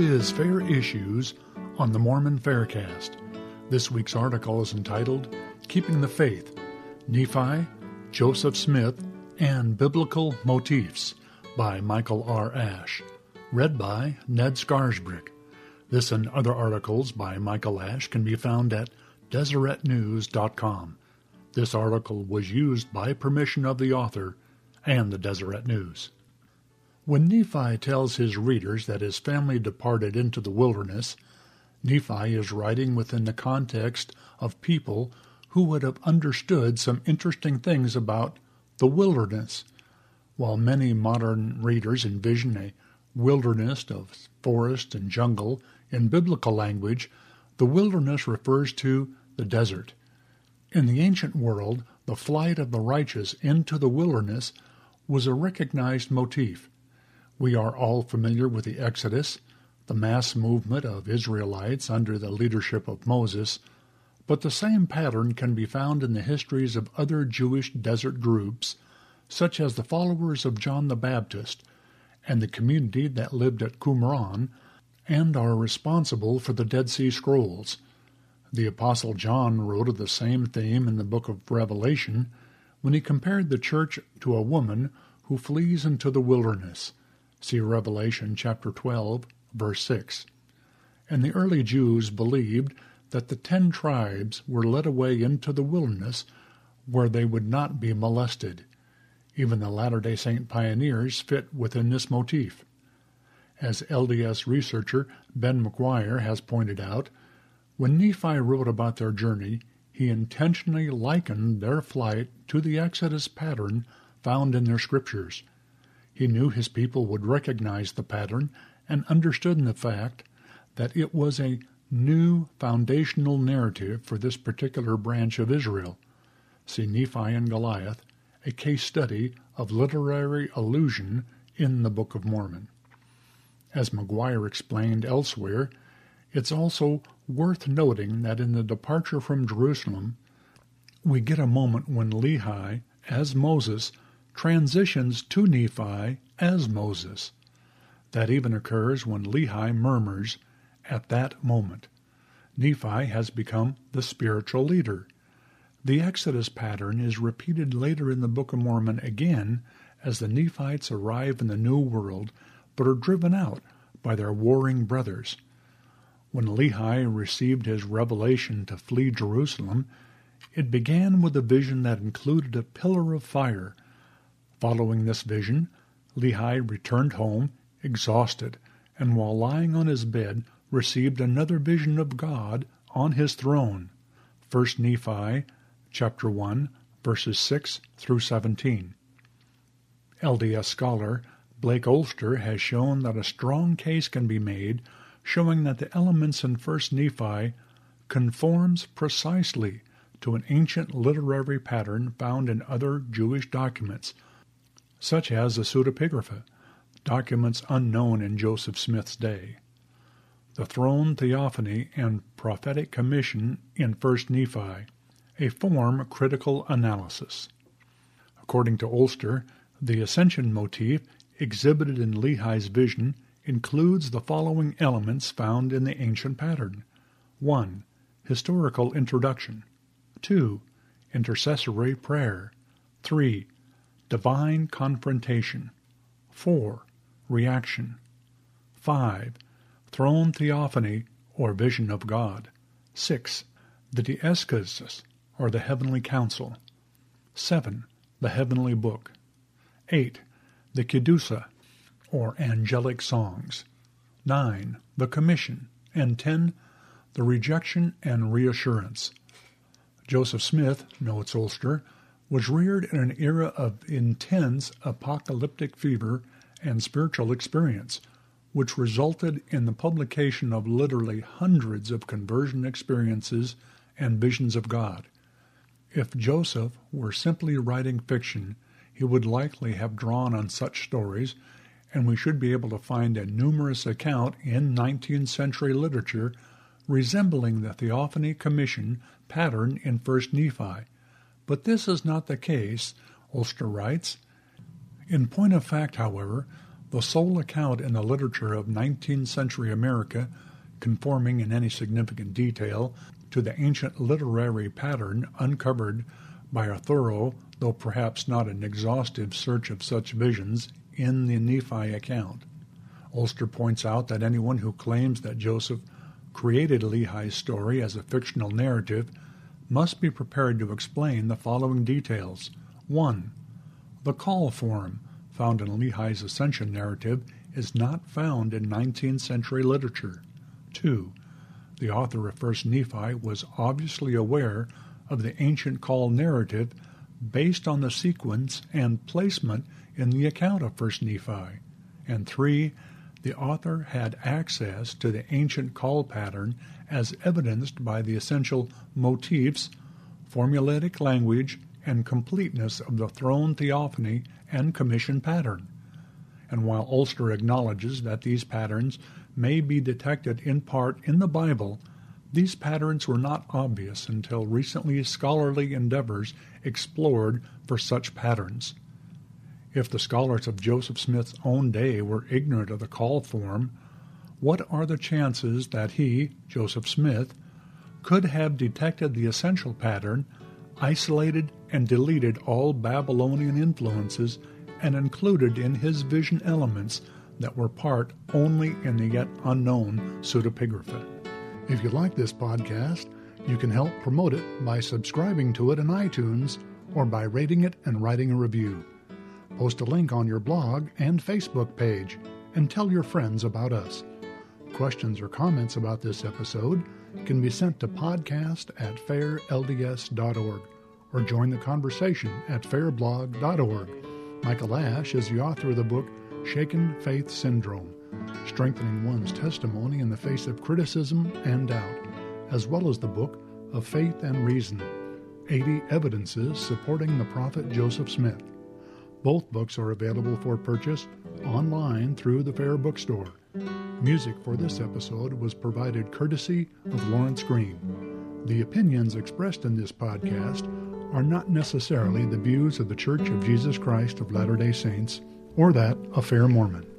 is Fair Issues on the Mormon Faircast. This week's article is entitled Keeping the Faith Nephi, Joseph Smith, and Biblical Motifs by Michael R. Ash. Read by Ned Scarisbrick. This and other articles by Michael Ash can be found at DeseretNews.com. This article was used by permission of the author and the Deseret News. When Nephi tells his readers that his family departed into the wilderness, Nephi is writing within the context of people who would have understood some interesting things about the wilderness, while many modern readers envision a wilderness of forest and jungle in biblical language, the wilderness refers to the desert. In the ancient world, the flight of the righteous into the wilderness was a recognized motif. We are all familiar with the Exodus, the mass movement of Israelites under the leadership of Moses, but the same pattern can be found in the histories of other Jewish desert groups, such as the followers of John the Baptist and the community that lived at Qumran and are responsible for the Dead Sea Scrolls. The Apostle John wrote of the same theme in the book of Revelation when he compared the church to a woman who flees into the wilderness. See Revelation chapter 12, verse 6. And the early Jews believed that the ten tribes were led away into the wilderness where they would not be molested. Even the Latter day Saint pioneers fit within this motif. As LDS researcher Ben McGuire has pointed out, when Nephi wrote about their journey, he intentionally likened their flight to the Exodus pattern found in their scriptures. He knew his people would recognize the pattern and understood the fact that it was a new foundational narrative for this particular branch of Israel. See Nephi and Goliath, a case study of literary allusion in the Book of Mormon. As McGuire explained elsewhere, it's also worth noting that in the departure from Jerusalem, we get a moment when Lehi, as Moses, transitions to Nephi as Moses. That even occurs when Lehi murmurs at that moment. Nephi has become the spiritual leader. The Exodus pattern is repeated later in the Book of Mormon again as the Nephites arrive in the New World but are driven out by their warring brothers. When Lehi received his revelation to flee Jerusalem, it began with a vision that included a pillar of fire. Following this vision, Lehi returned home, exhausted, and while lying on his bed, received another vision of God on his throne. 1 Nephi chapter 1, verses 6 through 17. LDS scholar Blake Ostler has shown that a strong case can be made showing that the elements in 1 Nephi conforms precisely to an ancient literary pattern found in other Jewish documents, such as the pseudepigrapha, documents unknown in Joseph Smith's day. The throne theophany and prophetic commission in 1 Nephi, a form critical analysis. According to Ostler, the ascension motif exhibited in Lehi's vision includes the following elements found in the ancient pattern 1. Historical introduction. 2. Intercessory prayer. 3. Divine confrontation. 4. Reaction. 5. Throne theophany or vision of God. 6. The Dieschesis or the heavenly council. 7. The heavenly book. 8. The Kedusa or angelic songs. 9. The commission. And 10. The rejection and reassurance. Joseph Smith, notes Ostler, was reared in an era of intense apocalyptic fever and spiritual experience, which resulted in the publication of literally hundreds of conversion experiences and visions of God. If Joseph were simply writing fiction, he would likely have drawn on such stories and we should be able to find a numerous account in 19th century literature resembling the Theophany Commission pattern in 1 Nephi. But this is not the case, Ostler writes. In point of fact, however, The sole account in the literature of 19th century America conforming in any significant detail to the ancient literary pattern uncovered by a thorough, though perhaps not an exhaustive, search of such visions in the Nephi account. Ostler points out that anyone who claims that Joseph created Lehi's story as a fictional narrative must be prepared to explain the following details. 1. The call form found in Lehi's ascension narrative is not found in 19th century literature. 2. The author of 1st Nephi was obviously aware of the ancient call narrative based on the sequence and placement in the account of 1st Nephi. And 3. The author had access to the ancient call pattern as evidenced by the essential motifs, formulatic language, and completeness of the throne theophany and commission pattern. And while Ostler acknowledges that these patterns may be detected in part in the Bible, these patterns were not obvious until recently scholarly endeavors explored for such patterns. If the scholars of Joseph Smith's own day were ignorant of the call form, what are the chances that he, Joseph Smith, could have detected the essential pattern, isolated and deleted all Babylonian influences, and included in his vision elements that were part only in the yet unknown pseudepigrapha. If you like this podcast, you can help promote it by subscribing to it in iTunes or by rating it and writing a review. Post a link on your blog and Facebook page and tell your friends about us. Questions or comments about this episode can be sent to podcast at fairlds.org or join the conversation at fairblog.org. Michael Ash is the author of the book Shaken Faith Syndrome Strengthening One's Testimony in the Face of Criticism and Doubt, as well as the book of Faith and Reason 80 Evidences Supporting the Prophet Joseph Smith. Both books are available for purchase online through the Fair Bookstore. Music for this episode was provided courtesy of Lawrence Green. The opinions expressed in this podcast are not necessarily the views of the Church of Jesus Christ of Latter day Saints or that of Fair Mormon.